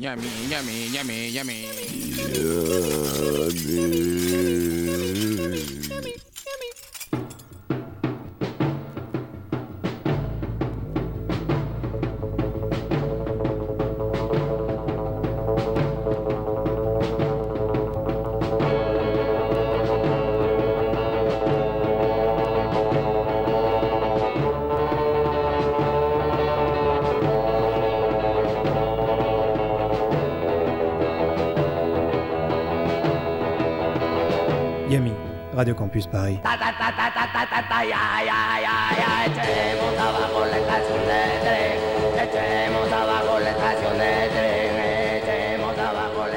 Yummy, yummy, yummy, yummy. Yami,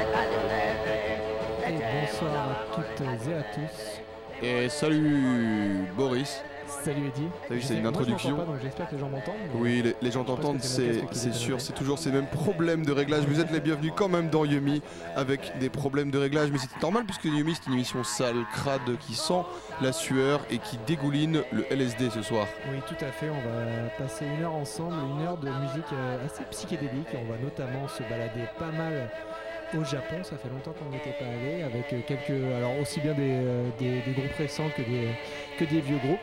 estación de tren. Et bonsoir à toutes et à tous. Et salut Boris. Salut Eddy. Salut, c'est une moi, je introduction. m'entends pas, donc j'espère que les gens m'entendent. Oui, les, les gens t'entendent, c'est sûr, c'est toujours ces mêmes problèmes de réglage. Vous êtes les bienvenus quand même dans Yumi avec des problèmes de réglage, mais c'est normal puisque Yumi c'est une émission sale, crade, qui sent la sueur et qui dégouline le LSD ce soir. Oui, tout à fait. On va passer une heure ensemble, une heure de musique euh, assez psychédélique. On va notamment se balader pas mal au Japon. Ça fait longtemps qu'on n'y était pas allé, avec quelques, alors aussi bien des, euh, des- des groupes récents que des, que des vieux groupes.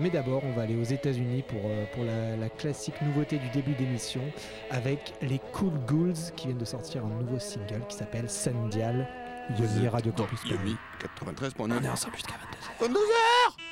Mais d'abord, on va aller aux États-Unis pour, euh, pour la, la classique nouveauté du début d'émission avec les Cool Ghouls qui viennent de sortir un nouveau single qui s'appelle Sandial. Yumi Radio Campus. Yumi 93.9. On est ensemble jusqu'à 22h. 22h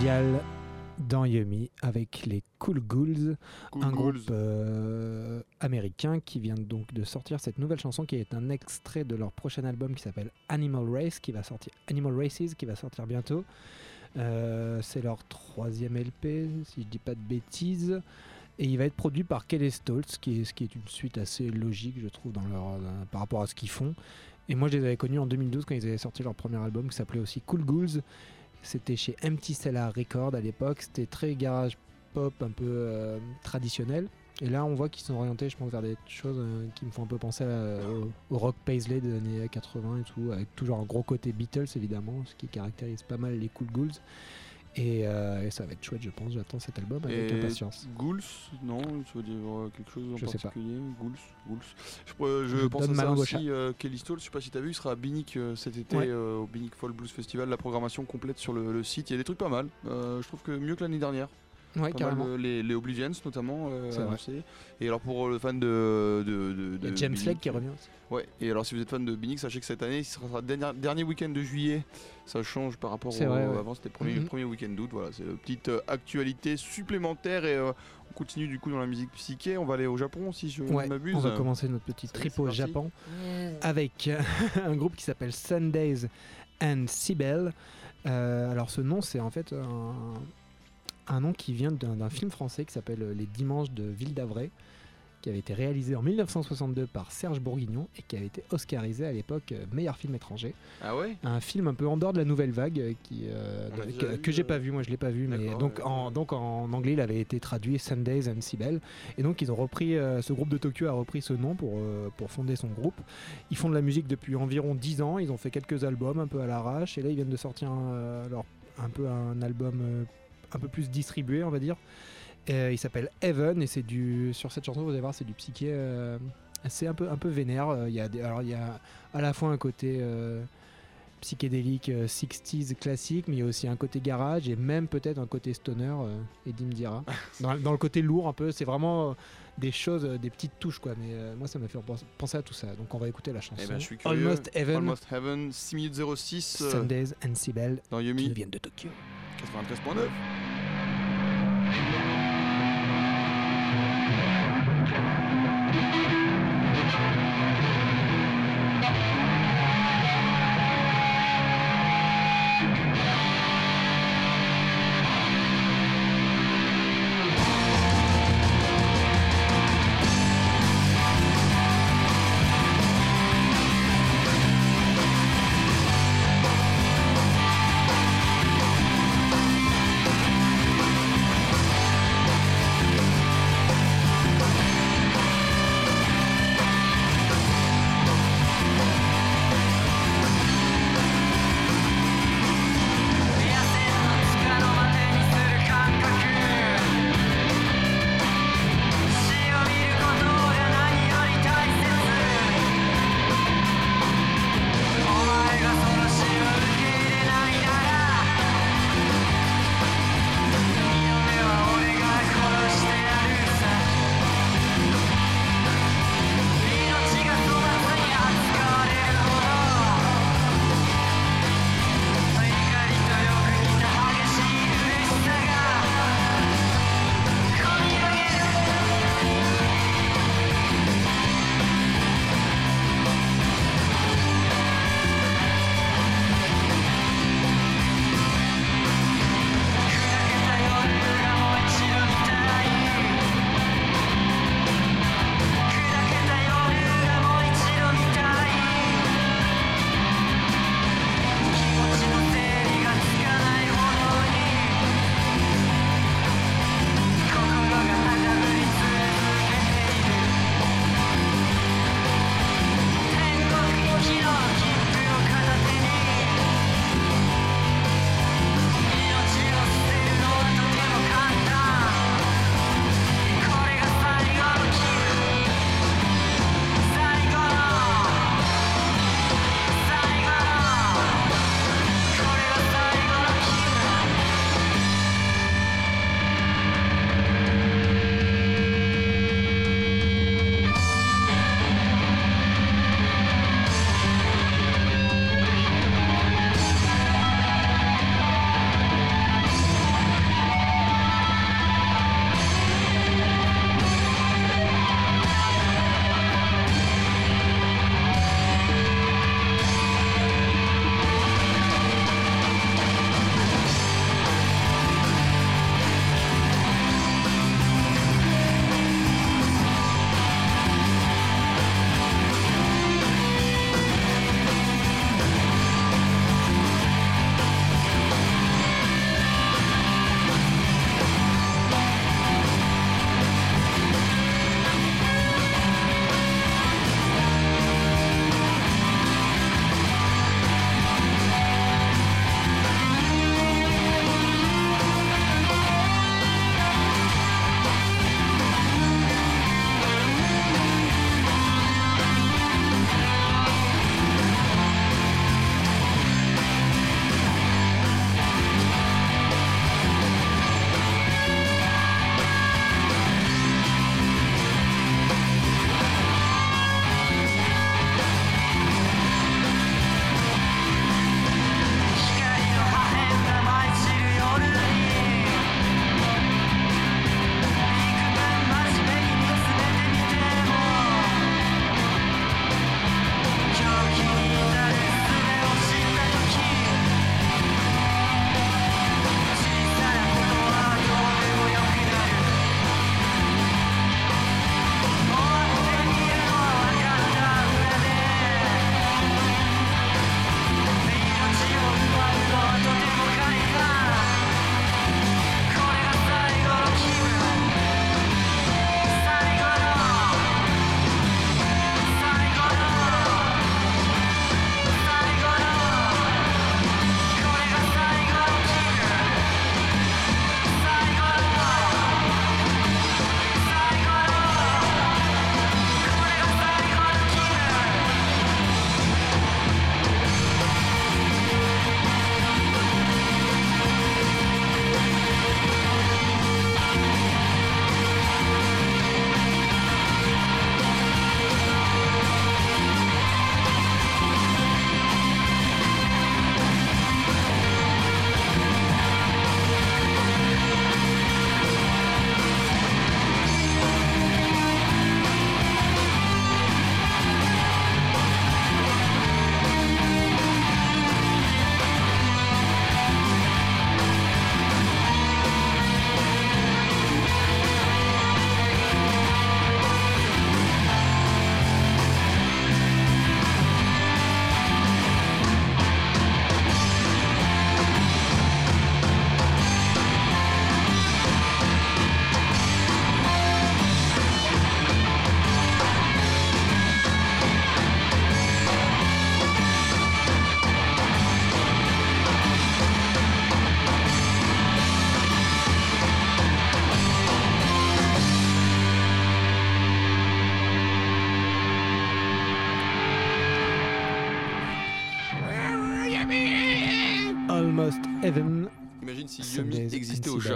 mondial dans Yumi avec les Cool Ghouls, Cool un Ghouls. groupe euh, américain qui vient donc de sortir cette nouvelle chanson qui est un extrait de leur prochain album qui s'appelle Animal Race qui va sortir Animal Races qui va sortir bientôt. Euh, c'est leur troisième LP si je dis pas de bêtises et il va être produit par Kelly Stoltz qui est, ce qui est une suite assez logique je trouve dans leur, euh, par rapport à ce qu'ils font. Et moi je les avais connus en 2012 quand ils avaient sorti leur premier album qui s'appelait aussi Cool Ghouls. C'était chez Empty Cellar Record à l'époque. C'était très garage pop, un peu euh, traditionnel. Et là, on voit qu'ils sont orientés, je pense, vers des choses euh, qui me font un peu penser au, au rock Paisley des années 80 et tout, avec toujours un gros côté Beatles évidemment, ce qui caractérise pas mal les Cool Ghouls. Et, euh, et ça va être chouette, je pense. J'attends cet album avec Et impatience. Ghouls, non, ça veut dire euh, quelque chose en Je particulier. Ghouls, Ghouls. Je, je Je pense à ça aussi. euh, Kelly Stoll, je sais pas si t'as vu, il sera à Binic euh, cet été Ouais. au Binic Fall Blues Festival. La programmation complète sur le, le site. Il y a des trucs pas mal. Je trouve que mieux que l'année dernière. Ouais, Pas mal, euh, les, les Oblivions notamment euh. Et alors pour le fan de, de, de- Il y a de James Flegg qui revient aussi. Ouais, et alors si vous êtes fan de Binix, sachez que cette année, ce sera le dernier, dernier week-end de juillet. Ça change par rapport au. vrai, ouais. Avant, c'était le premier, Mhm. premier week-end d'août. Voilà, c'est une petite euh, actualité supplémentaire. Et euh, on continue du coup dans la musique psyché. On va aller au Japon si je Ouais, ne m'abuse. on va commencer notre petit Ça y est, trip au. Japon avec un groupe qui s'appelle Sundays and Sibel. Euh, alors ce nom, c'est en fait un, un nom qui vient d'un film français qui s'appelle Les Dimanches de Ville d'Avray, qui avait été réalisé en 1962 par Serge Bourguignon et qui avait été oscarisé à l'époque euh, meilleur film étranger. Ah ouais? Un film un peu en dehors de la nouvelle vague euh, qui, euh, de- que, que j'ai euh, pas vu, moi je l'ai pas vu, mais donc, ouais, en, ouais. donc en anglais il avait été traduit Sundays and Sibel. Et donc ils ont repris, euh, ce groupe de Tokyo a repris ce nom pour, euh, pour fonder son groupe. Ils font de la musique depuis environ 10 ans, ils ont fait quelques albums un peu à l'arrache et là ils viennent de sortir un, euh, leur- un peu un album euh, un peu plus distribué on va dire. Euh, il s'appelle Heaven et c'est du sur cette chanson vous allez voir c'est du psyché euh, c'est un peu un peu vénère. Euh, il y a des, alors il y a à la fois un côté euh, psychédélique euh, 60s classique mais il y a aussi un côté garage et même peut-être un côté stoner Eddie me dira. Dans, dans le côté lourd un peu c'est vraiment des choses des petites touches quoi. Mais moi ça m'a fait pens- penser à tout ça. Donc on va écouter la chanson. Eh ben, je suis curieux. Almost Heaven. Almost Heaven, 6 minutes 06 euh, Sundays and Sibel dans qui Yumi viennent de Tokyo 93.9. Thank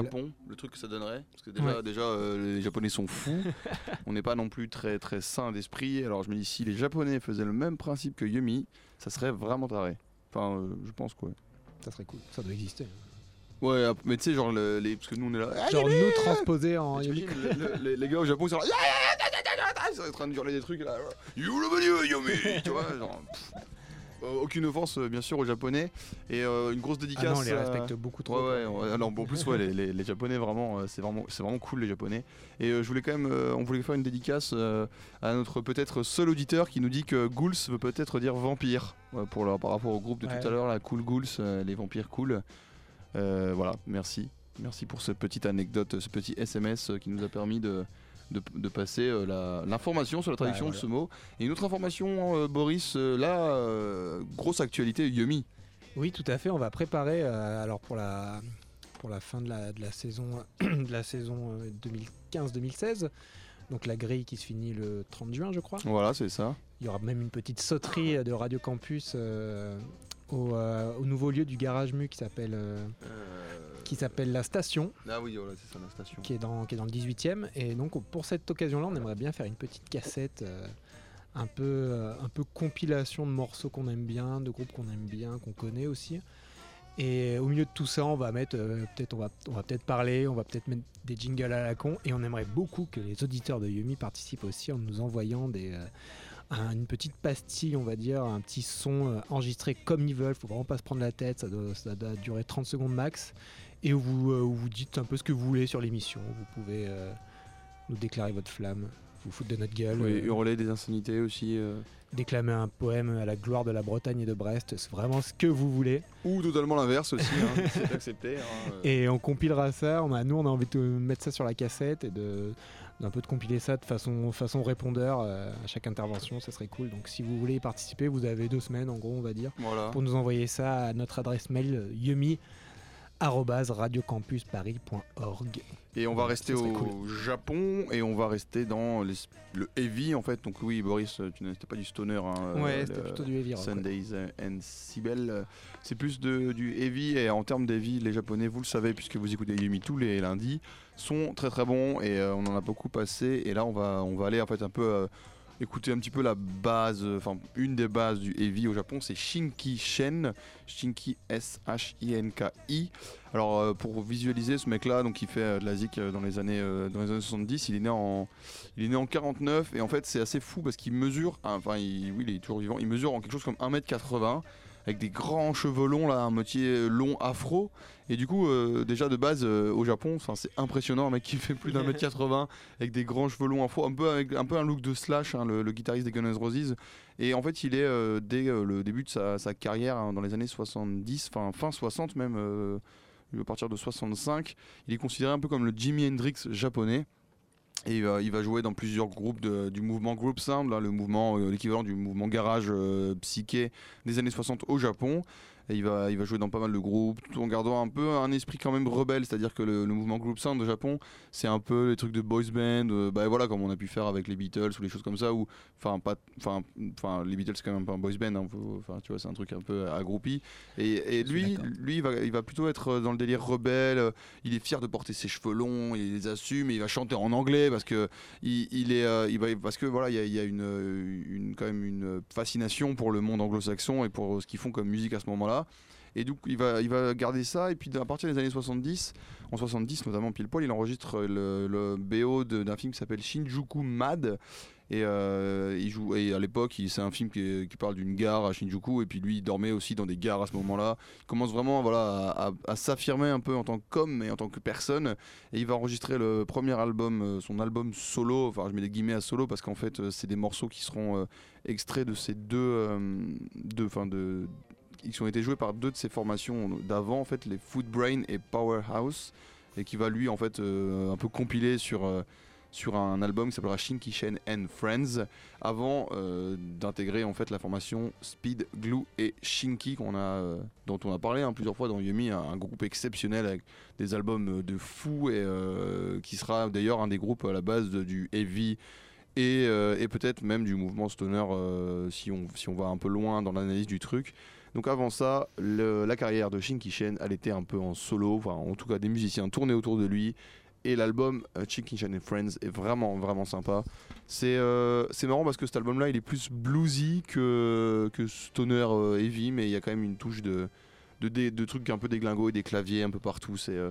Japon, le truc que ça donnerait. Parce que déjà, Ouais. déjà euh, les Japonais sont fous. On n'est pas non plus très très sain d'esprit. Alors je me dis, si les Japonais faisaient le même principe que Yumi, ça serait vraiment taré. Enfin, euh, je pense quoi. Ça serait cool. Ça doit exister. Ouais, mais tu sais, genre, le- les, parce que nous on est là. Ah, Genre nous transposer en Yumi. le- le- les, les gars au Japon ils sont là. Ils sont en train de hurler des trucs là. You le Yumi Tu vois, genre. pff. Euh, aucune offense euh, bien sûr aux Japonais. Et euh, une grosse Ah dédicace. non, on les respecte beaucoup trop. Ouais, ouais, ouais. Alors, bon, en plus, ouais, les, les- les Japonais, vraiment, c'est vraiment, c'est vraiment cool, les Japonais. Et je voulais quand même, on voulait faire une dédicace à notre peut-être seul auditeur qui nous dit que Ghouls veut peut-être dire vampire. Pour leur, par rapport au groupe de Ouais. tout à l'heure, la Cool Ghouls, les vampires cool. Euh, voilà, merci. Merci pour cette petite anecdote, ce petit SMS qui nous a permis de, de, de passer euh, l'information sur la traduction Ouais, de ce mot. Et une autre information, euh, Boris, euh, là, euh, grosse actualité, Yumi. Oui, tout à fait. On va préparer euh, alors pour la pour la fin de la, de la saison de la saison euh, 2015-2016. Donc la grille qui se finit le 30 juin, je crois. Voilà, c'est ça. Il y aura même une petite sauterie de Radio Campus euh, au, euh, au nouveau lieu du Garage Mu qui s'appelle euh, qui s'appelle la Station, Ah oui, voilà, c'est ça la station. qui est dans qui est dans le 18e. Et donc pour cette occasion-là, on aimerait bien faire une petite cassette. euh, un peu, euh, un peu compilation de morceaux qu'on aime bien, de groupes qu'on aime bien, qu'on connaît aussi. Et au milieu de tout ça, on va mettre, euh, peut-être, on va, on va peut-être parler, on va peut-être mettre des jingles à la con, et on aimerait beaucoup que les auditeurs de Yumi participent aussi en nous envoyant des, euh, un- une petite pastille, on va dire, un petit son euh, enregistré comme ils veulent. Faut vraiment pas se prendre la tête, ça doit, ça doit durer 30 secondes max, et où vous, euh, où vous dites un peu ce que vous voulez sur l'émission. Vous pouvez euh, nous déclarer votre flamme, vous foutre de notre gueule. Oui, euh, hurler des insanités aussi. déclamer un poème à la gloire de la Bretagne et de Brest, c'est vraiment ce que vous voulez. Ou totalement l'inverse aussi, hein, c'est accepté. hein. Et on compilera ça. On a, nous, on a envie de mettre ça sur la cassette et de d'un peu de compiler ça de façon, façon répondeur euh, à chaque intervention, ça serait cool. Donc si vous voulez y participer, vous avez deux semaines en gros, on va dire, Voilà. pour nous envoyer ça à notre adresse mail yumi radiocampusparis.org. Et on va rester au cool. Japon et on va rester dans les- le heavy en fait. Donc oui, Boris, tu n'étais pas du stoner. Hein, euh, Ouais, c'était plutôt du heavy rock. ouais. Sundays and Sibel, c'est plus de, du heavy et en termes d'heavy, les japonais, vous le savez puisque vous écoutez Yumi tous les lundis, sont très très bons et euh, on en a beaucoup passé et là on va, on va aller en fait un peu euh, écouter un petit peu la base, euh, enfin une des bases du heavy au Japon, c'est Shinki Shen, Shinki S-H-I-N-K-I. Alors euh, pour visualiser ce mec là, donc il fait euh, de la zik dans les années dans les années 70, il est né en il est né en 49 et en fait c'est assez fou parce qu'il mesure, enfin il- oui il est toujours vivant, il mesure en quelque chose comme 1m80 avec des grands cheveux longs là, un moitié long afro et du coup euh, déjà de base euh, au Japon, c'est impressionnant un mec qui fait plus d'un mètre 80 avec des grands cheveux longs afro, un peu un peu un look de Slash, hein, le, guitariste des Guns Roses et en fait il est euh, dès le début de sa, carrière hein, dans les années 70, enfin fin 60 même. à partir de 65, il est considéré un peu comme le Jimi Hendrix japonais. Et il va, jouer dans plusieurs groupes du mouvement Group Sound, euh, l'équivalent du mouvement garage euh, psyché des années 60 au Japon. Et il va, il va jouer dans pas mal de groupes, tout en gardant un peu un esprit quand même rebelle, c'est-à-dire que le, le mouvement Group Sound au Japon, c'est un peu les trucs de boys band, euh, bah voilà, comme on a pu faire avec les Beatles ou les choses comme ça, ou enfin pas, enfin, enfin les Beatles c'est quand même pas un boys band, hein, enfin tu vois, c'est un truc un peu agroupi. Et, lui, lui, il va, il va plutôt être dans le délire rebelle. euh, Il est fier de porter ses cheveux longs, il les assume, et il va chanter en anglais parce que il, il est, euh, il va, parce que voilà, il y a, il y a une, euh, une, quand même une fascination pour le monde anglo-saxon et pour ce qu'ils font comme musique à ce moment-là. Et donc il va, il va garder ça. Et puis à partir des années 70, en 70 notamment pile poil, il enregistre le, BO d'un film qui s'appelle Shinjuku Mad. Et euh, il joue. Et à l'époque, c'est un film qui, parle d'une gare à Shinjuku. Et puis lui, il dormait aussi dans des gares à ce moment-là. Il commence vraiment, voilà, à, s'affirmer un peu en tant qu'homme et en tant que personne. Et il va enregistrer le premier album, euh, son album solo. Enfin, je mets des guillemets à solo parce qu'en fait, euh, c'est des morceaux qui seront extraits de ces deux, deux, enfin de qui ont été joués par deux de ses formations d'avant, en fait, les Food Brain et Powerhouse, et qui va lui, en fait, euh, un peu compiler sur, euh, sur un album qui s'appellera Shinky Shen and Friends, avant euh, d'intégrer, en fait, la formation Speed, Glue et Shinky, qu'on a, dont on a parlé hein, plusieurs fois dans Yumi, un, groupe exceptionnel avec des albums de fou, et qui sera d'ailleurs un des groupes à la base du heavy et, et peut-être même du mouvement stoner si, on, si on va un peu loin dans l'analyse du truc. Donc avant ça, le- la carrière de Shinki Shen, elle était un peu en solo, enfin en tout cas des musiciens tournaient autour de lui. Et l'album euh, Shinki Shen and Friends est vraiment vraiment sympa. C'est euh, c'est marrant parce que cet album-là, il est plus bluesy que, que stoner euh, heavy, mais il y a quand même une touche de, de, dé- de trucs un peu déglingos et des claviers un peu partout. C'est euh,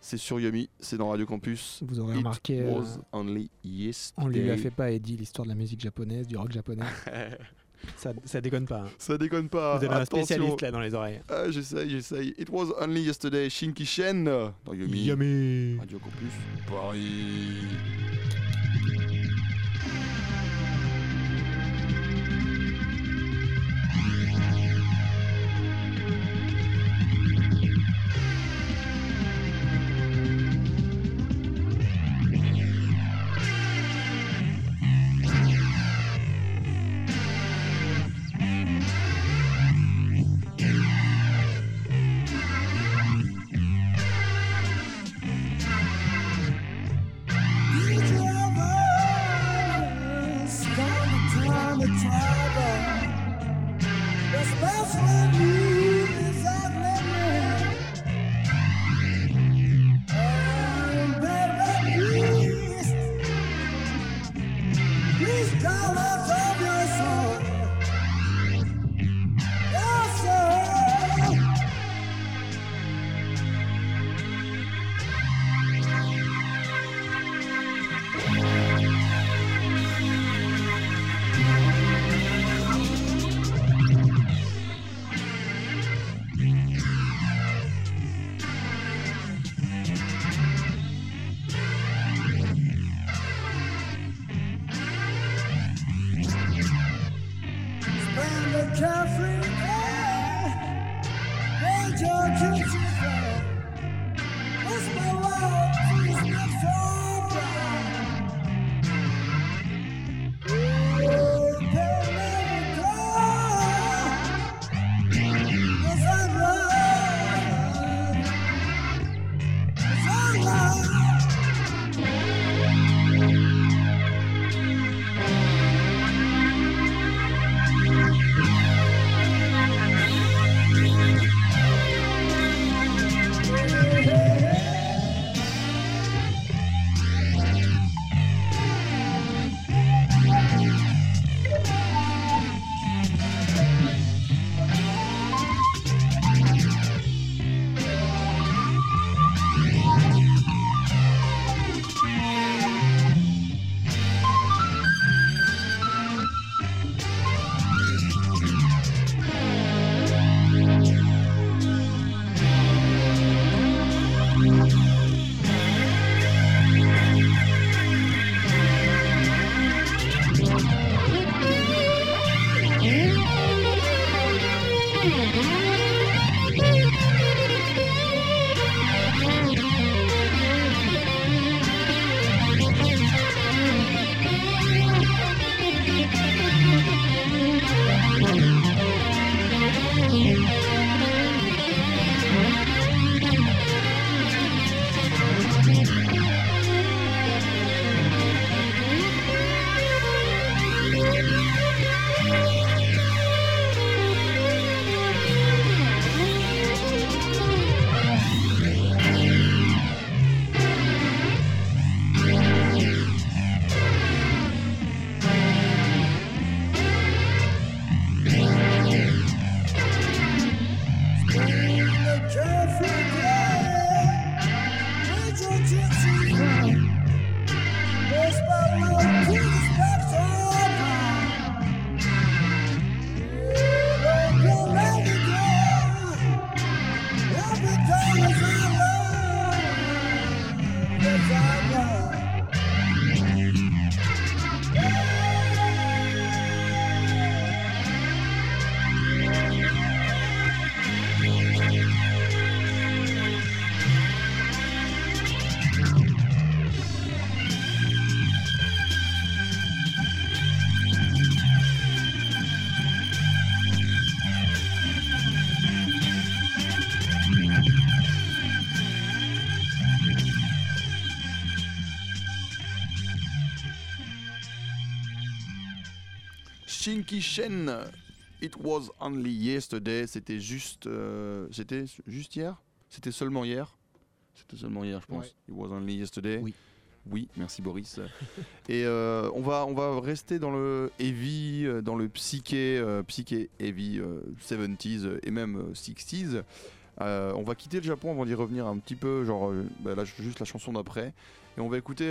c'est sur Yumi, c'est dans Radio Campus. Vous aurez It remarqué, euh, was only yesterday. on lui a fait pas Eddie l'histoire de la musique japonaise, du rock japonais. ça, ça déconne pas. hein. Ça déconne pas. Vous avez un spécialiste là dans les oreilles. Ah, j'essaye, j'essaye. It was only yesterday, Shinki Shen dans Yumi. Yummy. Radio Campus Paris. Shen, It Was Only Yesterday. C'était juste, euh, c'était juste hier? C'était seulement hier? C'était seulement hier, je pense. Ouais. It Was Only Yesterday. Oui. Oui, merci Boris. et euh, on va on va rester dans le heavy, euh, dans le psyché, euh, psyché heavy euh, 70s euh, et même euh, 60s. Euh, on va quitter le Japon avant d'y revenir un petit peu, genre bah, là, juste la chanson d'après. Et on va écouter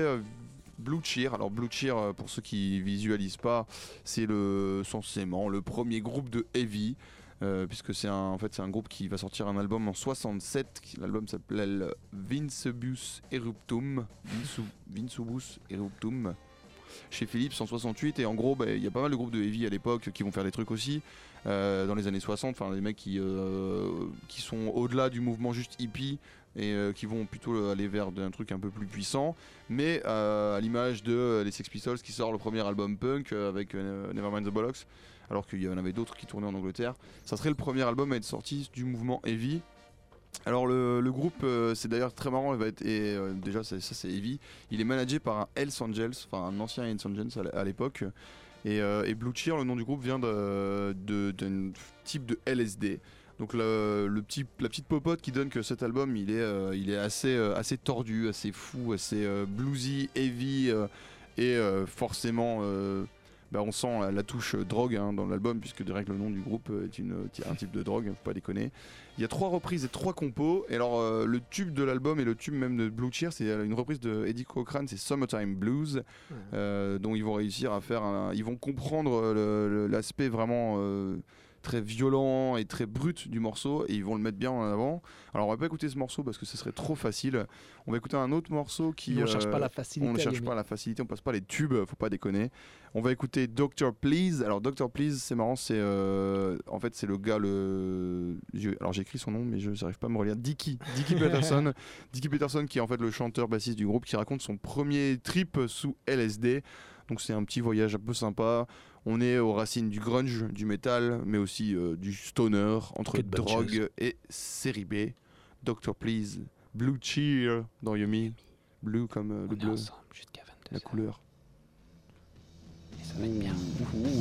Blue Cheer. Alors Blue Cheer, euh, pour ceux qui visualisent pas, c'est le censément le premier groupe de heavy. euh, puisque c'est un, en fait, un groupe qui va sortir un album en 67. qui- L'album s'appelle Vincebus Eruptum. Vincebus Eruptum. Chez Philips en 68. Et en gros, bah, il y a pas mal de groupes de heavy à l'époque qui vont faire des trucs aussi. euh, dans les années 60, enfin les mecs qui, euh, qui sont au-delà du mouvement juste hippie et euh, qui vont plutôt aller vers un truc un peu plus puissant, mais à l'image de les Sex Pistols qui sort le premier album punk avec Nevermind the Bollocks, alors qu'il y en avait d'autres qui tournaient en Angleterre. Ça serait le premier album à être sorti du mouvement heavy. Alors le, groupe, euh, c'est d'ailleurs très marrant, il va être, et euh, déjà ça, ça, c'est heavy, il est managé par un Hells Angels, enfin un ancien Hells Angels à l'époque, et, euh, et Blue Cheer, le nom du groupe vient de- de- d'un type de LSD. Donc le, le petit, la petite popote qui donne que cet album il est, il est assez, assez tordu, assez fou, assez bluesy, heavy et forcément bah, on sent la, la touche euh, drogue hein, dans l'album puisque direct le nom du groupe euh, est une, un type de drogue, faut pas déconner. Il y a trois reprises et trois compos et alors euh, le tube de l'album et le tube même de Blue Cheer c'est euh, une reprise de Eddie Cochran, c'est Summertime Blues euh, dont ils vont réussir à faire un- ils vont comprendre euh, l'aspect vraiment euh, très violent et très brut du morceau et ils vont le mettre bien en avant. Alors on va pas écouter ce morceau parce que ce serait trop facile. On va écouter un autre morceau qui on cherche euh, pas la facilité. on ne cherche pas la facilité, on passe pas les tubes, faut pas déconner. On va écouter Doctor Please. Alors Doctor Please, c'est marrant, c'est euh, en fait c'est le gars le alors j'ai écrit son nom mais je n'arrive pas à me relire. Dicky, Dicky Peterson, Dicky Peterson qui est en fait le chanteur bassiste du groupe qui raconte son premier trip sous LSD. Donc c'est un petit voyage un peu sympa. On est aux racines du grunge, du métal, mais aussi euh, du stoner entre drogue et série B. Doctor Please, Blue Cheer dans Yumi. Blue comme euh, le bleu, ensemble jusqu'à 22 la couleur. Et ça va être bien. Ouh,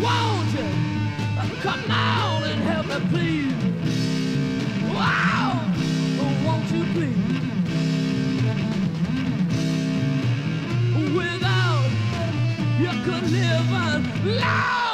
want you. Come on and help me, please. Wow. Oh, won't you please? Without you could live on. Lord,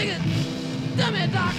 stick it to me,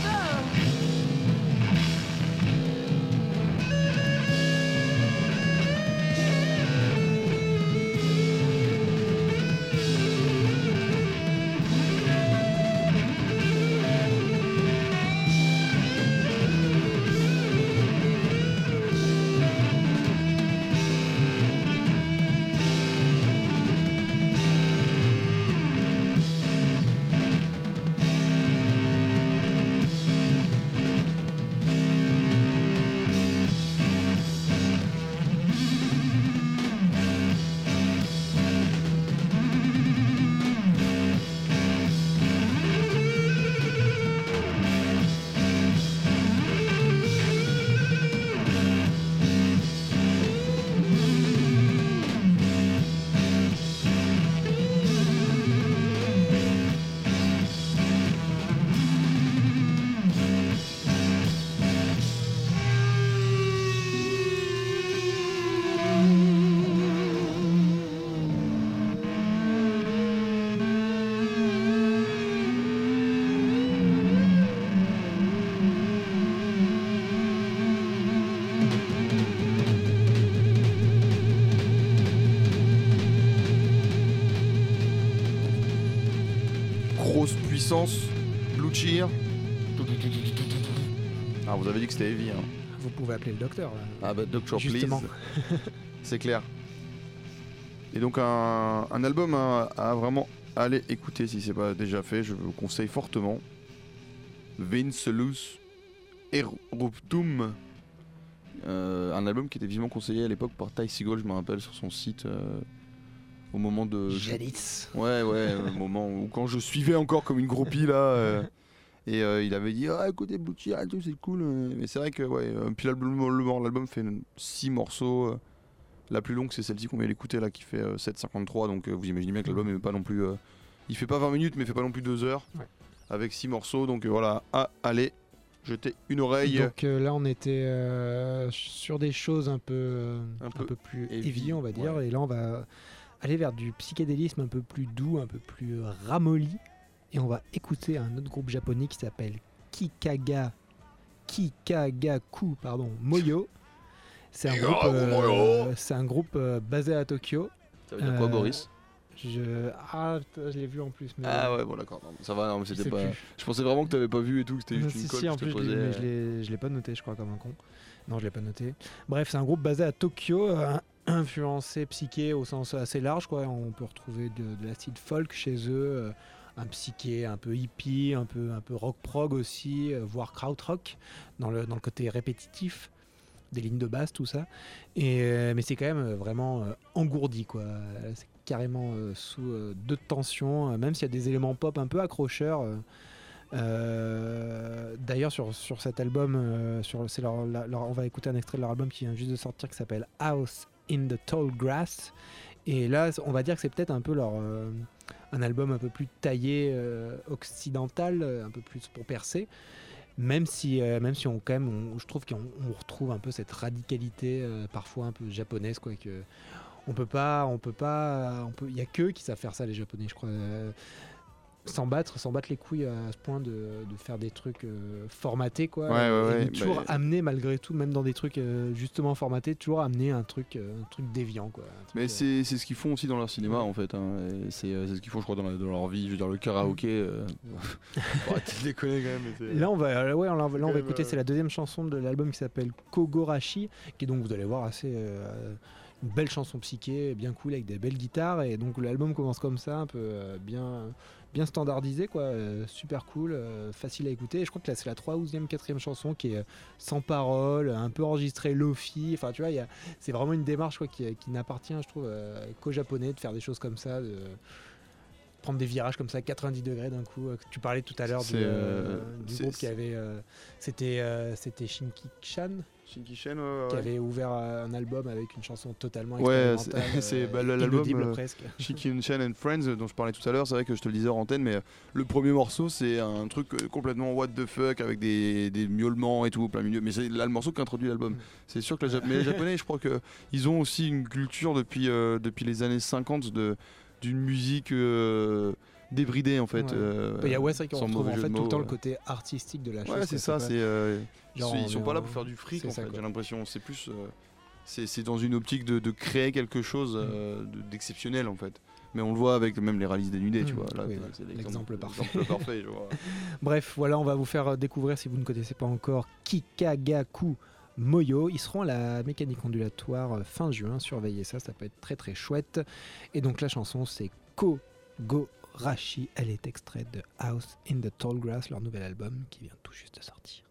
puissance, blue cheer. Ah, vous avez dit que c'était heavy. Hein. Vous pouvez appeler le docteur. là. Ah bah Doctor Justement. Please. C'est clair. Et donc un, un album à, à vraiment aller écouter si c'est pas déjà fait, je vous conseille fortement. Vincelus Eruptum. Euh, un album qui était vivement conseillé à l'époque par Ty Seagull, je me rappelle, sur son site. euh, au moment de. Jadis. Ouais, ouais, au moment où quand je suivais encore comme une groupie là. euh, et euh, il avait dit, ah écoutez Blue tout, c'est cool. euh. Mais c'est vrai que, ouais, euh, puis l'album le- l'album fait 6 morceaux. euh. La plus longue, c'est celle-ci qu'on vient d'écouter là, qui fait euh, 7,53. Donc euh, vous imaginez bien que l'album est pas non plus. euh, il fait pas 20 minutes, mais il fait pas non plus 2 heures. Ouais. Avec 6 morceaux. Donc euh, voilà, à aller jeter une oreille. Donc euh, là, on était euh, sur des choses un peu, euh, Un un peu plus heavy, heavy, on va dire. ouais. Et là, on va aller vers du psychédélisme un peu plus doux, un peu plus ramolli. Et on va écouter un autre groupe japonais qui s'appelle Kikaga Kikagaku pardon Moyo. C'est un groupe, euh, c'est un groupe euh, basé à Tokyo. Ça veut dire quoi, Euh, Boris? Je ah je l'ai vu en plus. Mais Ah ouais, bon d'accord. Ça va, non, mais c'était pas. plus. Je pensais vraiment que t'avais pas vu et tout, que c'était juste si, une colle si, en plus, je posais. l'ai- je pas noté, je crois, comme un con. Non, je l'ai pas noté. Bref, c'est un groupe basé à Tokyo, influencé psyché au sens assez large. Quoi. On peut retrouver de, de l'acid folk chez eux, euh, un psyché un peu hippie, un peu, un peu rock prog aussi, euh, voire krautrock, dans le, dans le côté répétitif des lignes de basse, tout ça. Et, euh, mais c'est quand même vraiment engourdi, quoi. C'est carrément sous deux tensions, même s'il y a des éléments pop un peu accrocheurs. D'ailleurs, sur, sur cet album, sur, leur- on va écouter un extrait de leur album qui vient juste de sortir qui s'appelle House in the Tall Grass. Et là, on va dire que c'est peut-être un peu leur, euh, un album un peu plus taillé euh, occidental, euh, un peu plus pour percer. Même si, même si on, quand même, je trouve qu'on on retrouve un peu cette radicalité parfois un peu japonaise, quoi. Que peut pas, on peut pas, il y a que qui savent faire ça les japonais, je crois. Euh, s'en battre, s'en battre les couilles à ce point de, de faire des trucs euh, formatés, quoi. Ouais, ouais, et ouais, de toujours bah- amener malgré tout, même dans des trucs euh, justement formatés, toujours amener un truc, euh, un truc déviant, quoi. Truc, Mais euh, c'est ce qu'ils font aussi dans leur cinéma en fait. hein, C'est euh, ce qu'ils font, je crois, dans, la- dans leur vie. Je veux dire, le karaoké. Euh... De déconner quand même. Là, on va, euh, ouais, on, là, on va écouter. euh, C'est la deuxième chanson de l'album qui s'appelle Kogorashi, qui est donc, vous allez voir, assez, euh, une belle chanson psyché, bien cool avec des belles guitares. Et donc l'album commence comme ça, un peu euh, bien, bien standardisé, quoi, euh, super cool, euh, facile à écouter. Et je crois que là c'est la 3 12e, 4e chanson qui est euh, sans parole, un peu enregistrée lofi. Enfin, tu vois, c'est vraiment une démarche quoi, qui, qui n'appartient, je trouve, qu'aux japonais de faire des choses comme ça. De, prendre des virages comme ça à 90 degrés d'un coup. Tu parlais tout à l'heure du, euh, groupe qui avait. euh, c'était euh, c'était Shinki-chan Shinki-Shen, ouais, qui ouais. avait ouvert euh, un album avec une chanson totalement Ouais, expérimentale. c'est- c'est- euh, bah, l'album, euh, presque. Shinki-Shen and Friends dont je parlais tout à l'heure, c'est vrai que je te le disais en antenne, mais le premier morceau c'est un truc complètement what the fuck avec des, des miaulements et tout au plein milieu. Mais c'est là le morceau qui introduit l'album. Mm. C'est sûr que la mais les Japonais, je crois que ils ont aussi une culture depuis, euh, depuis les années 50 de d'une musique euh, débridée en fait. Ouais. euh, Il y a ouais, c'est vrai qu'on retrouve en fait tout le temps le côté artistique de la chose. Ouais, c'est ça. pas- C'est euh, genre, ils on sont pas là pour faire du fric en ça, fait. J'ai l'impression. C'est plus euh, c'est dans une optique de, de créer quelque chose euh, de- d'exceptionnel en fait. Mais on le voit avec même les rallyes dénudés, tu Mm. vois. Oui, c'est. L'exemple parfait. l'exemple parfait, je vois. Bref, voilà, on va vous faire euh, découvrir, si vous ne connaissez pas encore, Kikagaku Moyo. Ils seront à la mécanique ondulatoire euh, fin juin. Surveillez ça, ça peut être très très chouette. Et donc la chanson, c'est Kogorashi. Elle est extraite de House in the Tall Grass, leur nouvel album qui vient tout juste de sortir.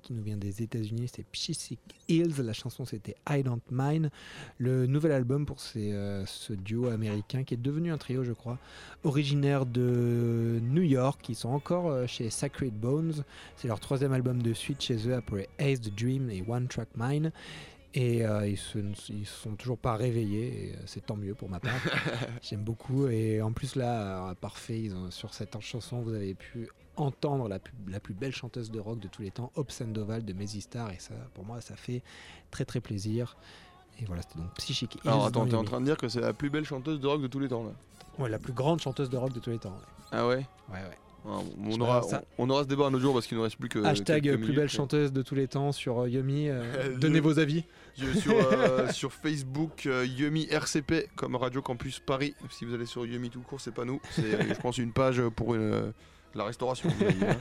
Qui nous vient des États-Unis, c'est Psychic Hills. La chanson c'était I Don't Mind. Le nouvel album pour euh, ce duo américain qui est devenu un trio, je crois, originaire de New York. Ils sont encore euh, chez Sacred Bones. C'est leur troisième album de suite chez eux après Ace the Dream et One Track Mind. Et euh, ils se ils sont toujours pas réveillés, euh, c'est tant mieux pour ma part. J'aime beaucoup. Et en plus, là, euh, parfait, ils ont- sur cette chanson, vous avez pu entendre la plus, la plus belle chanteuse de rock de tous les temps, Hope Sandoval de Maisy Star. Et ça, pour moi, ça fait très très plaisir. Et voilà, c'était donc Psychic Hills. Alors attends, t'es en train de dire que c'est la plus belle chanteuse de rock de tous les temps là. Ouais, la plus grande chanteuse de rock de tous les temps. Ah ouais? Ouais, ouais. Je on, aura, ça. on, on aura ce débat un autre jour parce qu'il nous reste plus que. Hashtag plus minutes, belle mais- chanteuse de tous les temps sur euh, Yumi. euh, Euh, donnez vos avis. Sur, sur Facebook, Yumi RCP comme Radio Campus Paris. Si vous allez sur Yumi tout court, c'est pas nous. C'est, je pense, une page pour une, la restauration. hein.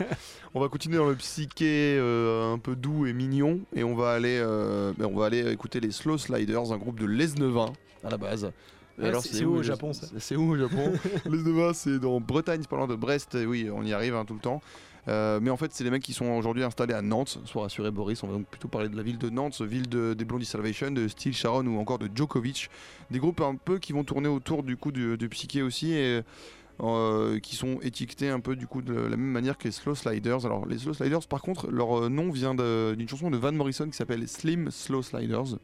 on va continuer dans le psyché euh, un peu doux et mignon. Et on va aller, euh, ben, on va aller écouter les Slow Sliders, un groupe de Lesnevin à la base. Ouais, c'est- où au les- Japon, ça c'est- C'est où au Japon? Lesnevin, c'est dans Bretagne, loin de Brest. Et oui, on y arrive hein, tout le temps. Euh, mais en fait, c'est les mecs qui sont aujourd'hui installés à Nantes. Sois rassuré, Boris. On va donc plutôt parler de la ville de Nantes, ville de, des Blondie Salvation, de Steel Sharon ou encore de Djokovic. Des groupes un peu qui vont tourner autour du coup du, du psyché aussi et euh, qui sont étiquetés un peu du coup de la même manière que les Slow Sliders. Alors, les Slow Sliders, par contre, leur euh, nom vient d'une chanson de Van Morrison qui s'appelle Slim Slow Sliders.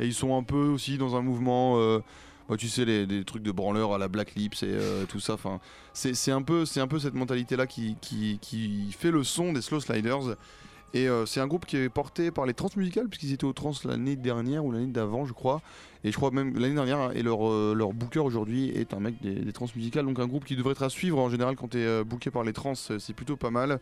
Et ils sont un peu aussi dans un mouvement. euh, bah, tu sais, les, des trucs de branleurs à la Black Lips et euh, tout ça. Enfin, c'est un, peu- un peu cette mentalité-là qui, fait le son des Slow Sliders. Et euh, c'est un groupe qui est porté par les Transmusicales, puisqu'ils étaient aux Trans l'année dernière ou l'année d'avant, je crois. Et je crois même l'année dernière. Et leur, leur booker aujourd'hui est un mec des, des Transmusicales. Donc un groupe qui devrait être à suivre en général quand tu es booké par les Trans, c'est plutôt pas mal.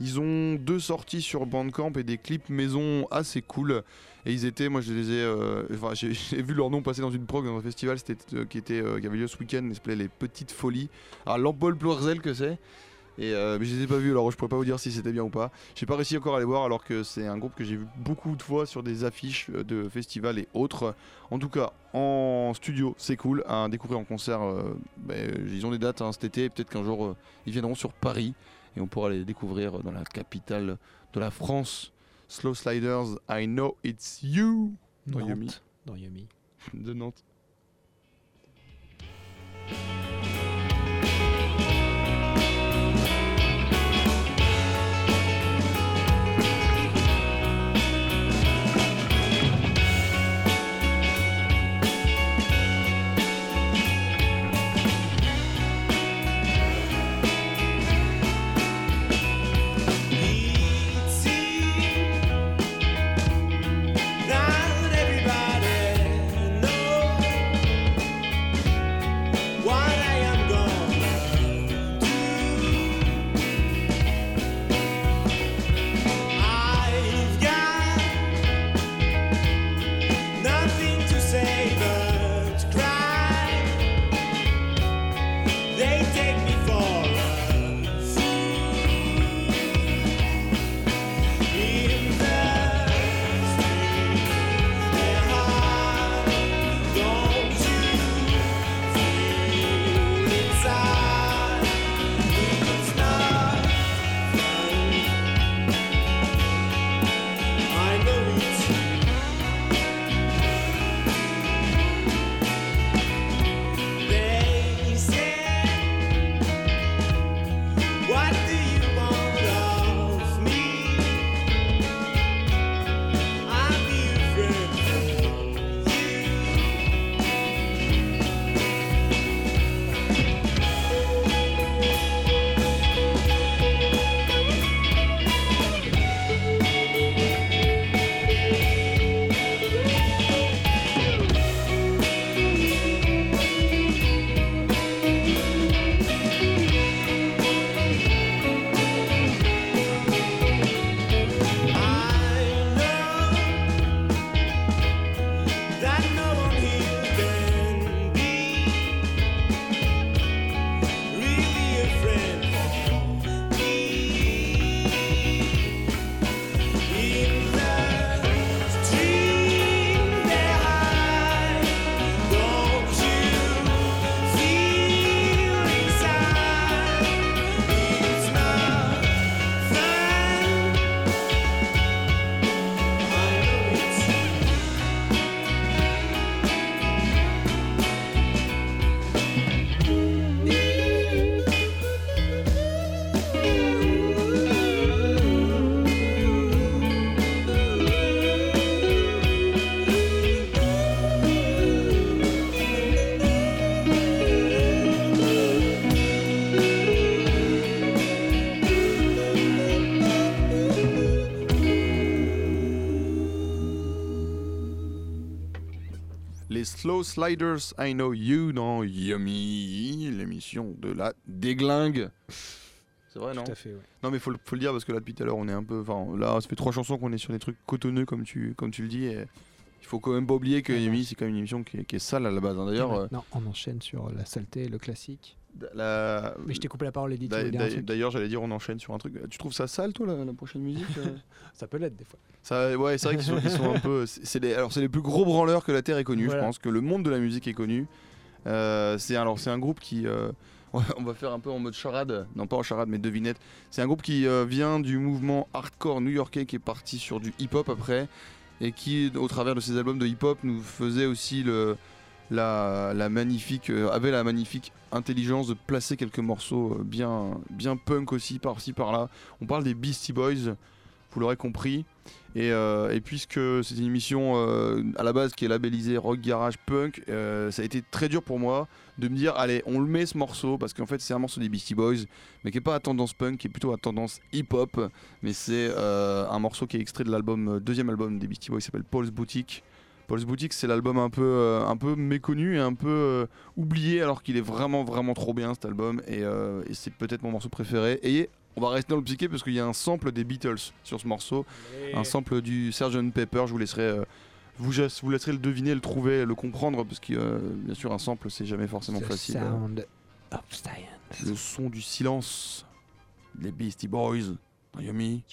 Ils ont deux sorties sur Bandcamp et des clips maison assez cool. Et ils étaient, moi je les ai, euh, enfin j'ai vu leur nom passer dans une prog dans un festival euh, qui, était, euh, qui avait lieu ce week-end, il s'appelait Les Petites Folies. Alors l'Empole Plurzel que c'est. Et euh, mais je les ai pas vus alors je pourrais pas vous dire si c'était bien ou pas. J'ai pas réussi encore à les voir alors que c'est un groupe que j'ai vu beaucoup de fois sur des affiches euh, de festivals et autres. En tout cas en studio c'est cool à découvrir en concert. ben, ils ont des dates hein, cet été, peut-être qu'un jour ils viendront sur Paris et on pourra les découvrir dans la capitale de la France. Slow Sliders, I know it's you Dans Yumi. Dans Yumi. de Nantes. No Sliders, I Know You dans Yummy, l'émission de la déglingue. C'est vrai, non Tout à fait, ouais. Non, mais faut, faut le dire parce que là, depuis tout à l'heure, on est un peu. Enfin, là, ça fait trois chansons qu'on est sur des trucs cotonneux, comme tu, comme tu le dis. Et il faut quand même pas oublier que Yummy, c'est quand même une émission qui est, qui est sale à la base. hein. D'ailleurs, euh, Non, on enchaîne sur la saleté, le classique. La- Mais je t'ai coupé la parole, Edith. D'ailleurs, j'allais dire, on enchaîne sur un truc. Tu trouves ça sale, toi, la, la prochaine musique euh Ça peut l'être des fois. Ça, ouais, c'est vrai qu'ils sont, un peu. C'est c'est les, alors, c'est les plus gros branleurs que la Terre ait connu, Voilà. je pense, que le monde de la musique ait connu. Euh, c'est alors, c'est un groupe qui. euh, on va faire un peu en mode charade, non pas en charade, mais devinette. C'est un groupe qui euh, vient du mouvement hardcore new-yorkais qui est parti sur du hip-hop après et qui, au travers de ses albums de hip-hop, nous faisait aussi le, la, la magnifique, euh, avait la magnifique intelligence de placer quelques morceaux euh, bien, punk aussi par-ci par-là. On parle des Beastie Boys, vous l'aurez compris. Et, euh, puisque c'est une émission à la base qui est labellisée rock garage punk, ça a été très dur pour moi de me dire allez on le met ce morceau parce qu'en fait c'est un morceau des Beastie Boys mais qui est pas à tendance punk, qui est plutôt à tendance hip hop. Mais c'est un morceau qui est extrait de l'album deuxième album des Beastie Boys qui s'appelle Paul's Boutique. Paul's Boutique c'est l'album un peu euh, un peu méconnu et un peu euh, oublié alors qu'il est vraiment vraiment trop bien cet album et, euh, et c'est peut-être mon morceau préféré. Et on va rester dans le psyché parce qu'il y a un sample des Beatles sur ce morceau un sample du Sgt Pepper. Je vous laisserai, euh, vous, vous laisserai le deviner, le trouver, le comprendre, parce que euh, bien sûr un sample c'est jamais forcément The facile. Sound of Science. Le son du silence, les Beastie Boys, Yummy,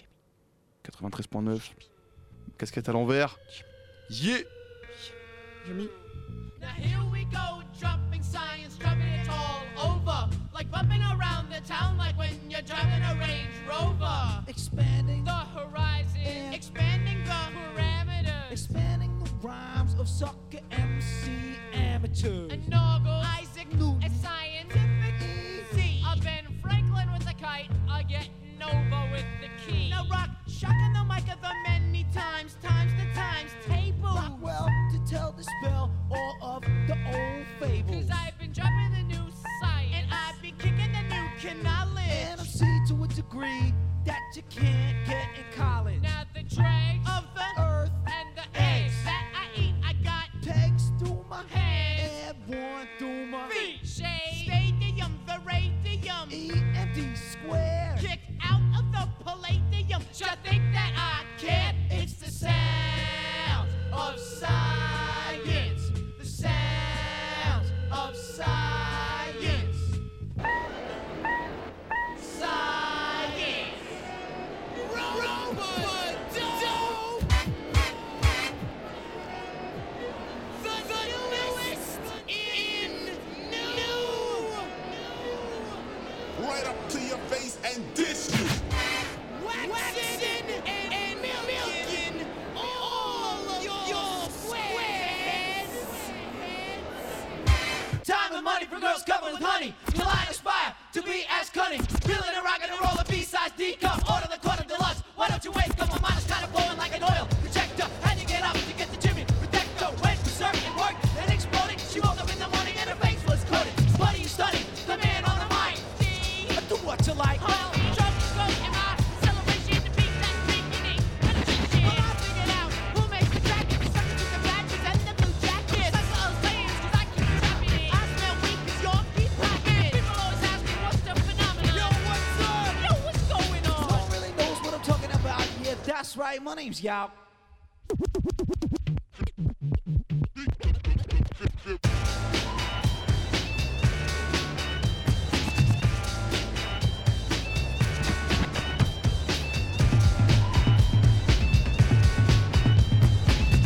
93.9, casquette à l'envers. Yeah. Now here we go, dropping science, dropping it all over. Like bumping around the town like when you're driving a Range Rover. Expanding, The horizon, expanding the parameters. expanding the rhymes of sucker MC amateurs. And Noggle, Isaac Newton, a scientific easy. A Ben Franklin with a kite, I get Nova with the key. Now rock, shocking the mic of the many times, times the times, tables. Rockwell tell the spell all of the old fables. Cause I've been dropping the new science, and I've been kicking the new knowledge. NFC to a degree that you can't get in college. Now the dregs that's. My name's Yao.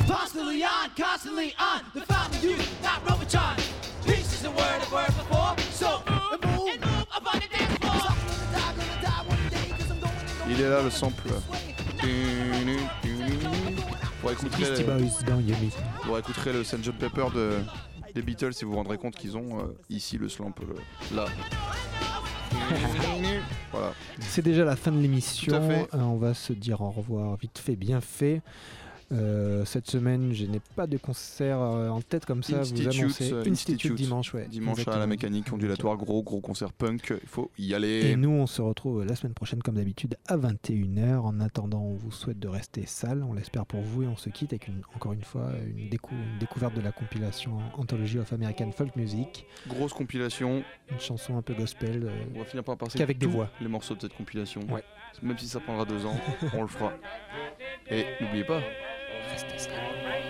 Constantly on, constantly on. The fountain of youth, not Robotron. Peace is the word I've heard before. So and move, and move up on the dance floor. Il est là le sample. Vous écouterez, Beastie Boys dans Yummy. vous écouterez le Sgt Pepper de, des Beatles et vous vous rendrez compte qu'ils ont euh, ici le slamp euh, là. voilà. C'est déjà la fin de l'émission. Euh, on va se dire au revoir vite fait, bien fait. Euh, cette semaine, je n'ai pas de concert euh, en tête comme ça. Institute, vous annoncez euh, Institute, Institute, dimanche, ouais. Dimanche à la exactement. mécanique ondulatoire, gros gros concert punk, il faut y Et aller. nous, on se retrouve la semaine prochaine, comme d'habitude, à 21h. En attendant, on vous souhaite de rester sale, on l'espère pour vous, et on se quitte avec, une- encore une fois, une, décou- une découverte de la compilation Anthology of American Folk Music, Grosse compilation, une chanson un peu gospel. euh, on va finir par passer Qu'avec des voix. les morceaux de cette compilation. Ouais. Même si ça prendra deux ans, on le fera. Et n'oubliez pas, restez sale.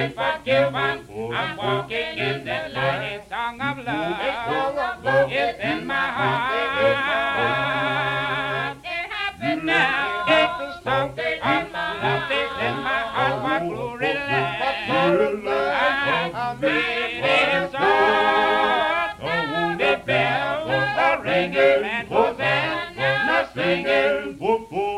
Been forgiven. I'm walking in the light. A song of love is in my heart. It happens now. It's a song of love is in my heart. What glory land. I'm made it start. The bells are ringing and Hosanna singing. The song